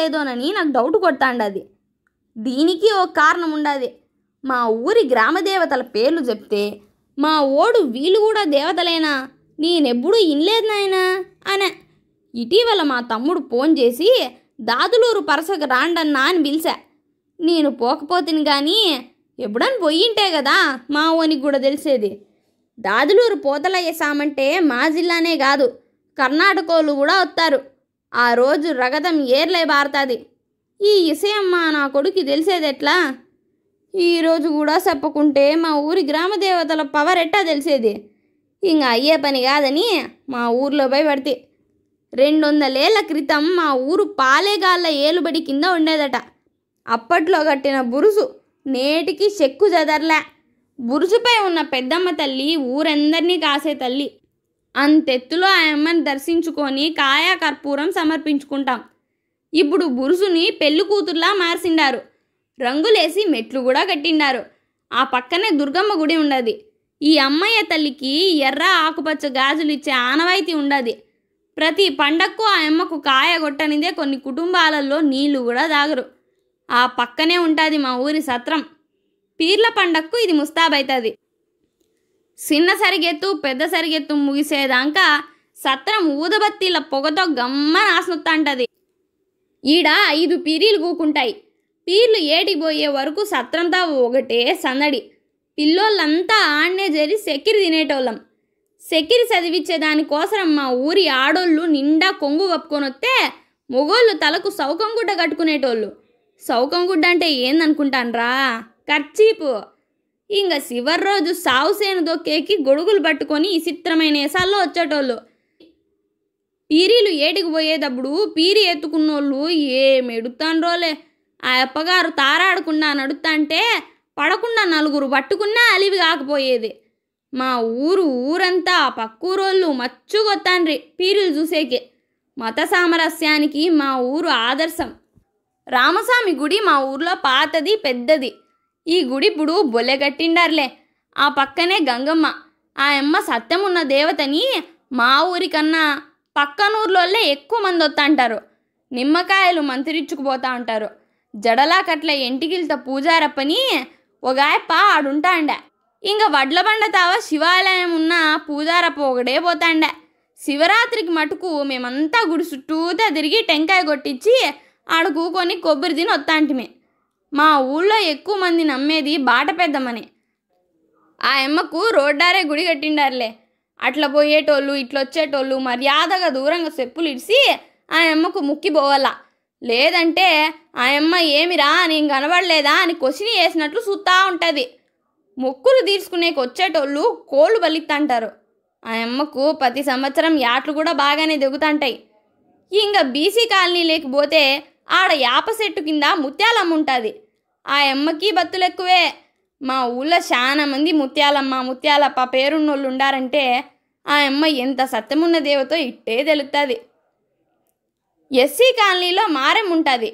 లేదోనని నాకు డౌట్ కొడతాండది. దీనికి ఓ కారణం ఉండదు. మా ఊరి గ్రామ దేవతల పేర్లు చెప్తే మా ఓడు వీళ్ళు కూడా దేవతలేనా? నేనెప్పుడూ ఇనలేదు నాయనా అనే. ఇటీవల మా తమ్ముడు ఫోన్ చేసి దాదులూరు పరసకు రాండన్నా అని పిలిచా నేను పోకపోతిని కానీ ఎప్పుడని పోయింటే కదా మా ఓనికి కూడా తెలిసేది. దాదులూరు పోతలయ్యసామంటే మా జిల్లానే కాదు. కర్ణాటకోళ్ళు కూడా వస్తారు ఆ రోజు రగతం ఏర్లే బారుతుంది. ఈ ఇసయమ్మ నా కొడుకు తెలిసేది ఎట్లా ఈరోజు కూడా చెప్పకుంటే మా ఊరి గ్రామ దేవతల పవర్ ఎట్టా తెలిసేది? ఇంక అయ్యే పని కాదని మా ఊర్లో పోయి పడితే రెండు వందలేళ్ళ క్రితం మా ఊరు పాలేగాళ్ళ ఏలుబడి కింద ఉండేదట. అప్పట్లో కట్టిన బురుసు నేటికి చెక్కు చెదర్లే బురుసుపై ఉన్న పెద్దమ్మ తల్లి ఊరందరినీ కాసే తల్లి. అంతెత్తులో ఆ అమ్మని దర్శించుకొని కాయా కర్పూరం సమర్పించుకుంటాం. ఇప్పుడు బురుసుని పెళ్ళి కూతుర్లా మార్చిండారు రంగులేసి మెట్లు కూడా కట్టిండారు. ఆ పక్కనే దుర్గమ్మ గుడి ఉండదు. ఈ అమ్మయ్య తల్లికి ఎర్ర ఆకుపచ్చ గాజులు ఇచ్చే ఆనవాయితీ ఉండదు. ప్రతి పండక్కు ఆ అమ్మకు కాయ కొట్టనిదే కొన్ని కుటుంబాలలో నీళ్ళు కూడా తాగరు. ఆ పక్కనే ఉంటుంది మా ఊరి సత్రం. పీర్ల పండక్కు ఇది ముస్తాబైతుంది. చిన్న సరిగెత్తు పెద్ద సరిగెత్తు ముగిసేదాకా సత్రం ఊదబత్తీల పొగతో గమ్మ నాసునుత్తంటది. ఈడ ఐదు పీరీలు కూకుంటాయి. పీర్లు ఏటికి పోయే వరకు సత్రంతా ఒకటే సందడి. పిల్లోళ్ళంతా ఆడనే చేరి సెక్కిరి తినేటోళ్ళం. సెక్కిరి చదివించే దానికోసం మా ఊరి ఆడోళ్ళు నిండా కొంగు కప్పుకొని వస్తే మొగోళ్ళు తలకు సౌకం గుడ్డ కట్టుకునేటోళ్ళు. సౌకం గుడ్డ అంటే ఏందనుకుంటాన్రా? ఖర్చీపు ఇంక చివరి రోజు సావుసేను దొక్కేకి గొడుగులు పట్టుకొని విచిత్రమైన ఏసాల్లో వచ్చేటోళ్ళు. పీరీలు ఏటికి పోయేటప్పుడు పీరి ఎత్తుకున్నోళ్ళు ఏమెడుతాండ్రోలే ఆ అప్పగారు తారాడకుండా నడుతాంటే పడకుండా నలుగురు పట్టుకున్నా అలివి కాకపోయేది. మా ఊరు ఊరంతా పక్కూరోళ్ళు మచ్చుగొత్తాండ్రి పీరీలు చూసేకి. మత సామరస్యానికి మా ఊరు ఆదర్శం. రామస్వామి గుడి మా ఊర్లో పాతది పెద్దది. ఈ గుడి ఇప్పుడు బొల్లె ఆ పక్కనే గంగమ్మ. ఆ అమ్మ సత్యమున్న దేవతని మా ఊరికన్నా పక్కనూర్లోళ్ళే ఎక్కువ మంది వస్తాంటారు నిమ్మకాయలు మంత్రిచ్చుకుపోతా ఉంటారు. జడలాకట్ల ఎంటికిలతో పూజారప్పని ఒగాయప్ప ఆడుంటాండ. ఇంక వడ్లబండ తావ శివాలయం ఉన్న పూజారప్ప ఒకడే పోతాండే. శివరాత్రికి మటుకు మేమంతా గుడి చుట్టూతా తిరిగి టెంకాయ కొట్టించి ఆడ కూకొని కొబ్బరి తిని వస్తాంటిమే మా ఊళ్ళో ఎక్కువ మంది నమ్మేది బాట పెద్దమ్మని. ఆ అమ్మకు రోడ్డారే గుడి కట్టిండారులే. అట్లా పోయేటోళ్ళు ఇట్లా వచ్చేటోళ్ళు మర్యాదగా దూరంగా చెప్పులు ఇడిసి ఆ అమ్మకు ముక్కి పోవాలా. లేదంటే ఆ అమ్మ ఏమిరా నేను కనబడలేదా అని క్వశ్చన్ వేసినట్లు చూస్తూ ఉంటుంది. మొక్కులు తీర్చుకునేకి వచ్చేటోళ్ళు కోళ్ళు బలిత్తంటారు. ఆ అమ్మకు ప్రతి సంవత్సరం యాట్లు కూడా బాగానే దిగుతుంటాయి. ఇంకా బీసీ కాలనీ లేకపోతే ఆడ యాప చెట్టు కింద ముత్యాలమ్మ ఉంటుంది. ఆ అమ్మకి బత్తులు ఎక్కువే. మా ఊళ్ళో చాలా మంది ముత్యాలమ్మ ముత్యాలప్ప పేరున్నోళ్ళు ఉండారంటే ఆ అమ్మ ఎంత సత్యమున్న దేవతో ఇట్టే తెలుస్తుంది ఎస్సీ కాలనీలో మారెం ఉంటుంది.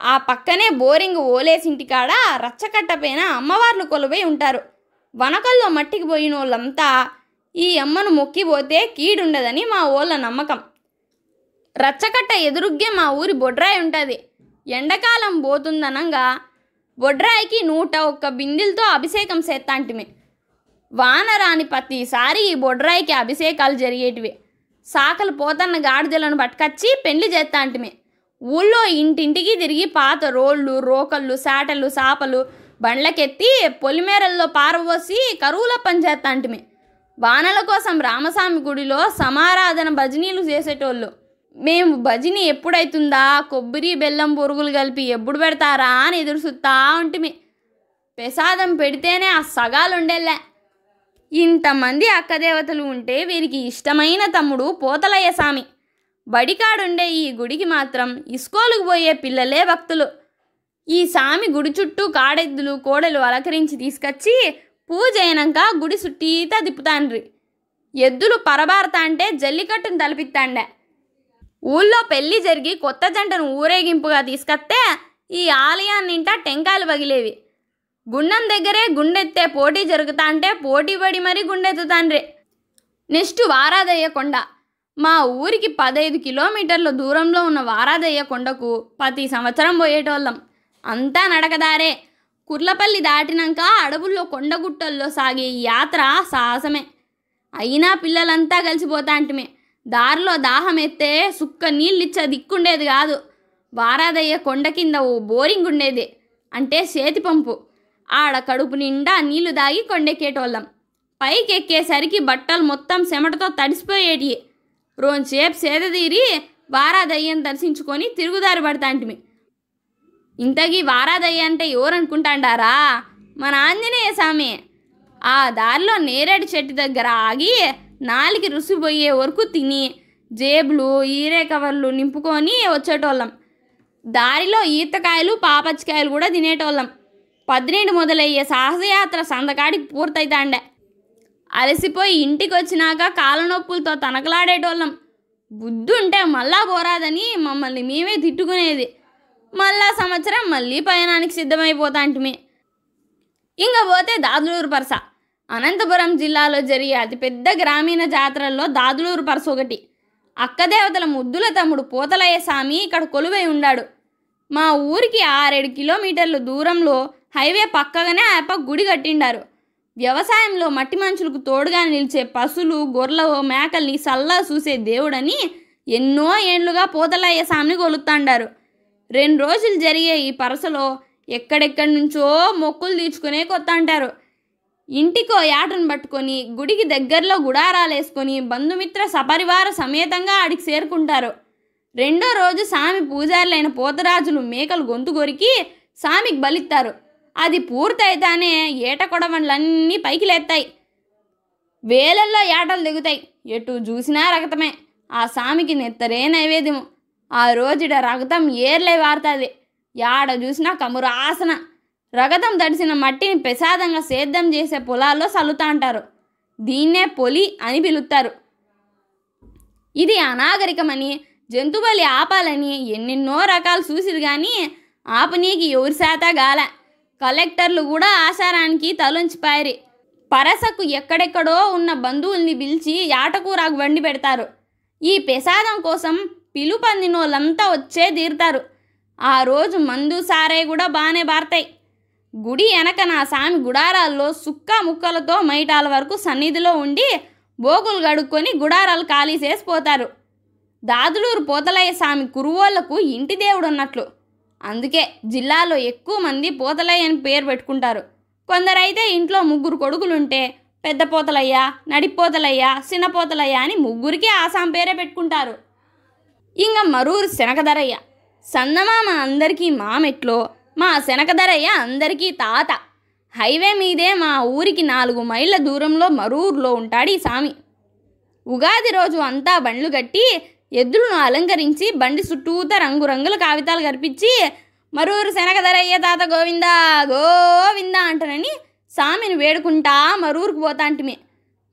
ఆ పక్కనే బోరింగ్ ఓలేసింటికాడ రచ్చకట్టపైన అమ్మవార్లు కొలువై ఉంటారు. వనకల్లో మట్టికి పోయిన వాళ్ళంతా ఈ అమ్మను మొక్కిపోతే కీడుండదని మా ఓళ్ళ నమ్మకం. రచ్చకట్ట ఎదురుగ్గే మా ఊరి బొడ్రాయి ఉంటుంది. ఎండాకాలం పోతుందనంగా బొడ్రాయికి నూట ఒక్క బిందెలతో అభిషేకం చేస్తాంటిమే వాన రాని ప్రతిసారి ఈ బొడ్రాయికి అభిషేకాలు జరిగేటివి. సాకలు పోతన్న గాడిదలను పట్టుకొచ్చి పెళ్ళి చేస్తాంటిమే ఊళ్ళో ఇంటింటికి తిరిగి పాత రోళ్ళు రోకళ్ళు సాటలు సాపలు బండ్లకెత్తి పొలిమేరల్లో పారబోసి కరువుల పని చేస్తాంటిమే వానల కోసం రామస్వామి గుడిలో సమారాధన భజనీలు చేసేటోళ్ళు. మేము భజని ఎప్పుడైతుందా? కొబ్బరి బెల్లం పురుగులు కలిపి ఎప్పుడు పెడతారా అని ఎదురు చూస్తా ఉంటిమి. ప్రసాదం పెడితేనే ఆ సగాలు ఉండేలే ఇంతమంది అక్కదేవతలు ఉంటే వీరికి ఇష్టమైన తమ్ముడు పోతలయ్య స్వామి బడికాడుండే ఈ గుడికి మాత్రం ఇస్కోలుకు పోయే పిల్లలే భక్తులు. ఈ స్వామి గుడి చుట్టూ కాడెద్దులు కోడలు అలంకరించి తీసుకొచ్చి పూజ అయినాక గుడి సుట్టీత తిప్పుతాండ్రి. ఎద్దులు పరబారతా అంటే జల్లికట్టును తలపిత్తాండే. ఊళ్ళో పెళ్ళి జరిగి కొత్త జంటను ఊరేగింపుగా తీసుకొస్తే ఈ ఆలయాన్నింట టెంకాయలు పగిలేవి. గుండం దగ్గరే గుండెత్తే పోటీ జరుగుతా అంటే పోటీ పడి మరీ గుండెత్తుతాండ్రే నెక్స్ట్ వారాదయ్య కొండ. మా ఊరికి పదహైదు కిలోమీటర్ల దూరంలో ఉన్న వారాదయ్య కొండకు ప్రతి సంవత్సరం పోయేటోళ్ళం. అంతా నడకదారే. కుర్లపల్లి దాటినాక అడవుల్లో కొండగుట్టల్లో సాగే యాత్ర సాహసమే. అయినా పిల్లలంతా కలిసిపోతాంటిమే. దారిలో దాహం ఎత్తే సుక్క నీళ్ళిచ్చే దిక్కుండేది కాదు. వారాదయ్య కొండ కింద ఓ బోరింగ్ ఉండేది అంటే చేతి పంపు. ఆడ కడుపు నిండా నీళ్ళు దాగి కొండెక్కేటోళ్ళం. పైకి ఎక్కేసరికి బట్టలు మొత్తం చెమటతో తడిసిపోయేటి రోజుసేపు సేద తీరి వారాదయ్యను దర్శించుకొని తిరుగుదారి పడతాంటిమి. ఇంతకీ వారాదయ్య అంటే ఎవరనుకుంటాండారా? మన ఆంజనేయ స్వామి. ఆ దారిలో నేరేడు చెట్టు దగ్గర ఆగి నాలికి రుసిపోయే వరకు తిని జేబులు ఈరే కవర్లు నింపుకొని వచ్చేటోళ్ళం. దారిలో ఈతకాయలు పాపచ్చికాయలు కూడా తినేటోళ్ళం. పద్దెనిమిది మొదలయ్యే సాహసయాత్ర సందకాడికి పూర్తయితాండే. అలసిపోయి ఇంటికి వచ్చినాక కాళ్ళనొప్పులతో తనకలాడేటోళ్ళం. బుద్ధి ఉంటే మళ్ళా పోరాదని మమ్మల్ని మేమే తిట్టుకునేది. మళ్ళా సంవత్సరం మళ్ళీ పయనానికి సిద్ధమైపోతాంటిమి. ఇంకా పోతే దాదులూరు పరస. అనంతపురం జిల్లాలో జరిగే అతిపెద్ద గ్రామీణ జాతరల్లో దాదులూరు పరసు ఒకటి. అక్కదేవతల ముద్దుల తమ్ముడు పోతలయ్య స్వామి ఇక్కడ కొలువై ఉన్నాడు మా ఊరికి ఆరేడు కిలోమీటర్ల దూరంలో హైవే పక్కగానే ఆయప్ప గుడి కట్టిండారు. వ్యవసాయంలో మట్టి మనుషులకు తోడుగా నిలిచే పశువులు గొర్రెలు మేకల్ని సల్లా చూసే దేవుడని ఎన్నో ఏండ్లుగా పోతలయ్య స్వామిని కొలుస్తాండారు రెండు రోజులు జరిగే ఈ పరసలో ఎక్కడెక్కడి నుంచో మొక్కులు తీర్చుకునే కొత్త అంటారు ఇంటికో యాటను పట్టుకొని గుడికి దగ్గరలో గుడారాలేసుకొని బంధుమిత్ర సపరివార సమేతంగా ఆడికి చేరుకుంటారు. రెండో రోజు సామి పూజారులైన పోతరాజులు మేకలు గొంతు కొరికి సామికి బలిస్తారు. అది పూర్తయితానే ఏట కొడవన్లన్నీ పైకి లేస్తాయి వేలల్లో ఏటలు దిగుతాయి. ఎటు చూసినా రగతమే. ఆ సామికి నెత్తరే నైవేద్యము. ఆ రోజుడ రగతం ఏర్లే వారుతుంది. ఏడ చూసినా కమురు ఆసన రగతం దడిసిన మట్టిని ప్రసాదంగా సేద్యం చేసే పొలాల్లో చల్లుతా అంటారు. దీన్నే పొలి అని పిలుస్తారు ఇది అనాగరికమని జంతుబలి ఆపాలని ఎన్నెన్నో రకాలు చూసిరు కానీ ఆపనీకి ఎవరి శాత గాల. కలెక్టర్లు కూడా ఆచారానికి తలొంచిపారి పరసకు ఎక్కడెక్కడో ఉన్న బంధువుల్ని పిలిచి యాటకూరాకు వండి పెడతారు. ఈ ప్రసాదం కోసం పిలుపందినోళ్ళంతా వచ్చే తీరుతారు. ఆ రోజు మందు సారే కూడా బాగానే బారతాయి. గుడి వెనక నా సామి గుడారాల్లో సుక్క ముక్కలతో మైటాల వరకు సన్నిధిలో ఉండి బోగులు గడుక్కొని గుడారాలు ఖాళీ చేసి పోతారు. దాదులూరు పోతలయ్య స్వామి కురువోళ్ళకు ఇంటి దేవుడు ఉన్నట్లు అందుకే జిల్లాలో ఎక్కువ మంది పోతలయ్య అని పేరు పెట్టుకుంటారు. కొందరైతే ఇంట్లో ముగ్గురు కొడుకులుంటే పెద్ద పోతలయ్య నడిపోతలయ్య చిన్న అని ముగ్గురికి ఆసాం పేరే పెట్టుకుంటారు. ఇంకా మరూరు శనకధరయ్య సన్నమామ అందరికీ మామెట్లో మా శనకధరయ్య అందరికీ తాత. హైవే మీదే మా ఊరికి నాలుగు మైళ్ళ దూరంలో మరూరులో ఉంటాడు ఈ సామి. ఉగాది రోజు అంతా బండ్లు కట్టి ఎద్దులను అలంకరించి బండి చుట్టూత రంగురంగుల కాగితాలు కనిపించి మరూరు శనగధరయ్య తాత గోవిందా గోవిందా అంటానని సామిని వేడుకుంటా మరూరుకు పోతాంటిమే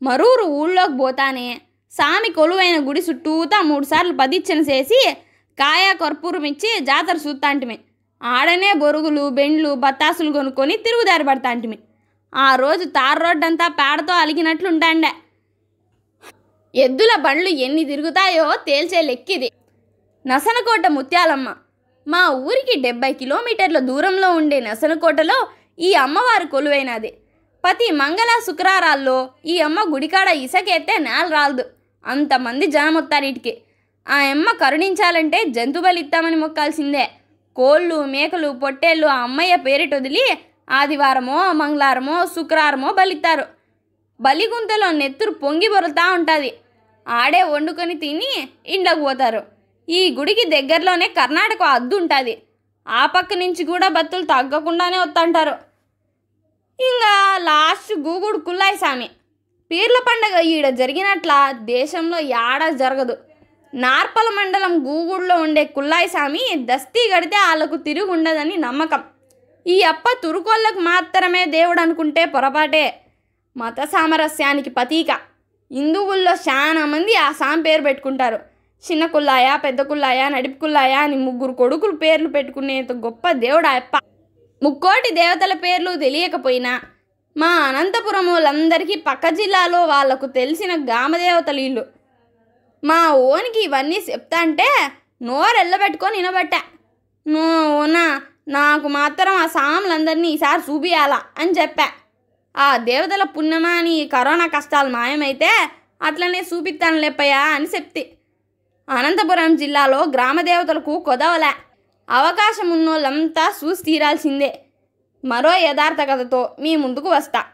మరూరు ఊళ్ళోకి పోతానే సామి కొలువైన గుడి చుట్టూతా మూడుసార్లు పదిచ్చన చేసి కాయ కర్పూరం ఇచ్చి జాతర చూస్తాంటిమే ఆడనే బొరుగులు బెండ్లు బత్తాసులు కొనుక్కొని తిరుగుదారి పడతాంటిమి. ఆ రోజు తార్ రోడ్డంతా పేడతో అలిగినట్లుంటాండే ఎద్దుల బండ్లు ఎన్ని తిరుగుతాయో తేల్చే లెక్కిది. నసనకోట ముత్యాలమ్మ. మా ఊరికి డెబ్బై కిలోమీటర్ల దూరంలో ఉండే నసనకోటలో ఈ అమ్మవారు కొలువైనది. ప్రతి మంగళ శుక్రారాల్లో ఈ అమ్మ గుడికాడ ఇసకెత్తే నేల రాలదు. అంతమంది జనం వస్తారు ఇటుకి ఆ అమ్మ కరుణించాలంటే జంతు ఇస్తామని మొక్కాల్సిందే. కోళ్ళు మేకలు పొట్టేళ్ళు ఆ అమ్మయ్య పేరిట వదిలి ఆదివారమో మంగళవారమో శుక్రవారమో బలిస్తారు బలిగుంతలో నెత్తురు పొంగి బొరులుతా ఉంటుంది. ఆడే వండుకొని తిని ఇండ్లకు పోతారు. ఈ గుడికి దగ్గరలోనే కర్ణాటక అద్దు ఉంటుంది. ఆ పక్క నుంచి కూడా బత్తులు తగ్గకుండానే వస్తుంటారు ఇంకా లాస్ట్ గూగుడు కుల్లాయి స్వామి పీర్ల పండగ ఈడ జరిగినట్ల దేశంలో యాడ జరగదు. నార్పల మండలం గూగుడులో ఉండే కుల్లాయి స్వామి దస్తీ గడితే వాళ్ళకు తిరిగి ఉండదని నమ్మకం. ఈ అప్ప తురుకోళ్ళకు మాత్రమే దేవుడు అనుకుంటే పొరపాటే. మత సామరస్యానికి పతీక. హిందువుల్లో చాలా మంది ఆ సాం పేరు పెట్టుకుంటారు. చిన్న కుల్లాయ పెద్ద కుల్లాయ నడిపి కుల్లాయ అని ముగ్గురు కొడుకులు పేర్లు పెట్టుకునేంత గొప్ప దేవుడు అప్ప. ముక్కోటి దేవతల పేర్లు తెలియకపోయినా మా అనంతపురం వాళ్ళందరికీ పక్క జిల్లాలో వాళ్ళకు తెలిసిన గామదేవతలు ఇల్లు. మా ఓనికి ఇవన్నీ చెప్తా అంటే నోరు ఎల్లబెట్టుకొని వినబట్టా నువ్వునా నాకు మాత్రం ఆ సాములందరినీ ఈసారి చూపియాలా అని చెప్పా. ఆ దేవతల పుణ్యమా అని కరోనా కష్టాలు మాయమైతే అట్లనే చూపిస్తాను లేపయ్యా అని చెప్తి. అనంతపురం జిల్లాలో గ్రామ దేవతలకు కొదవలే. అవకాశం ఉన్నోళ్ళంతా చూసి తీరాల్సిందే. మరో యథార్థ కథతో మీ ముందుకు వస్తా.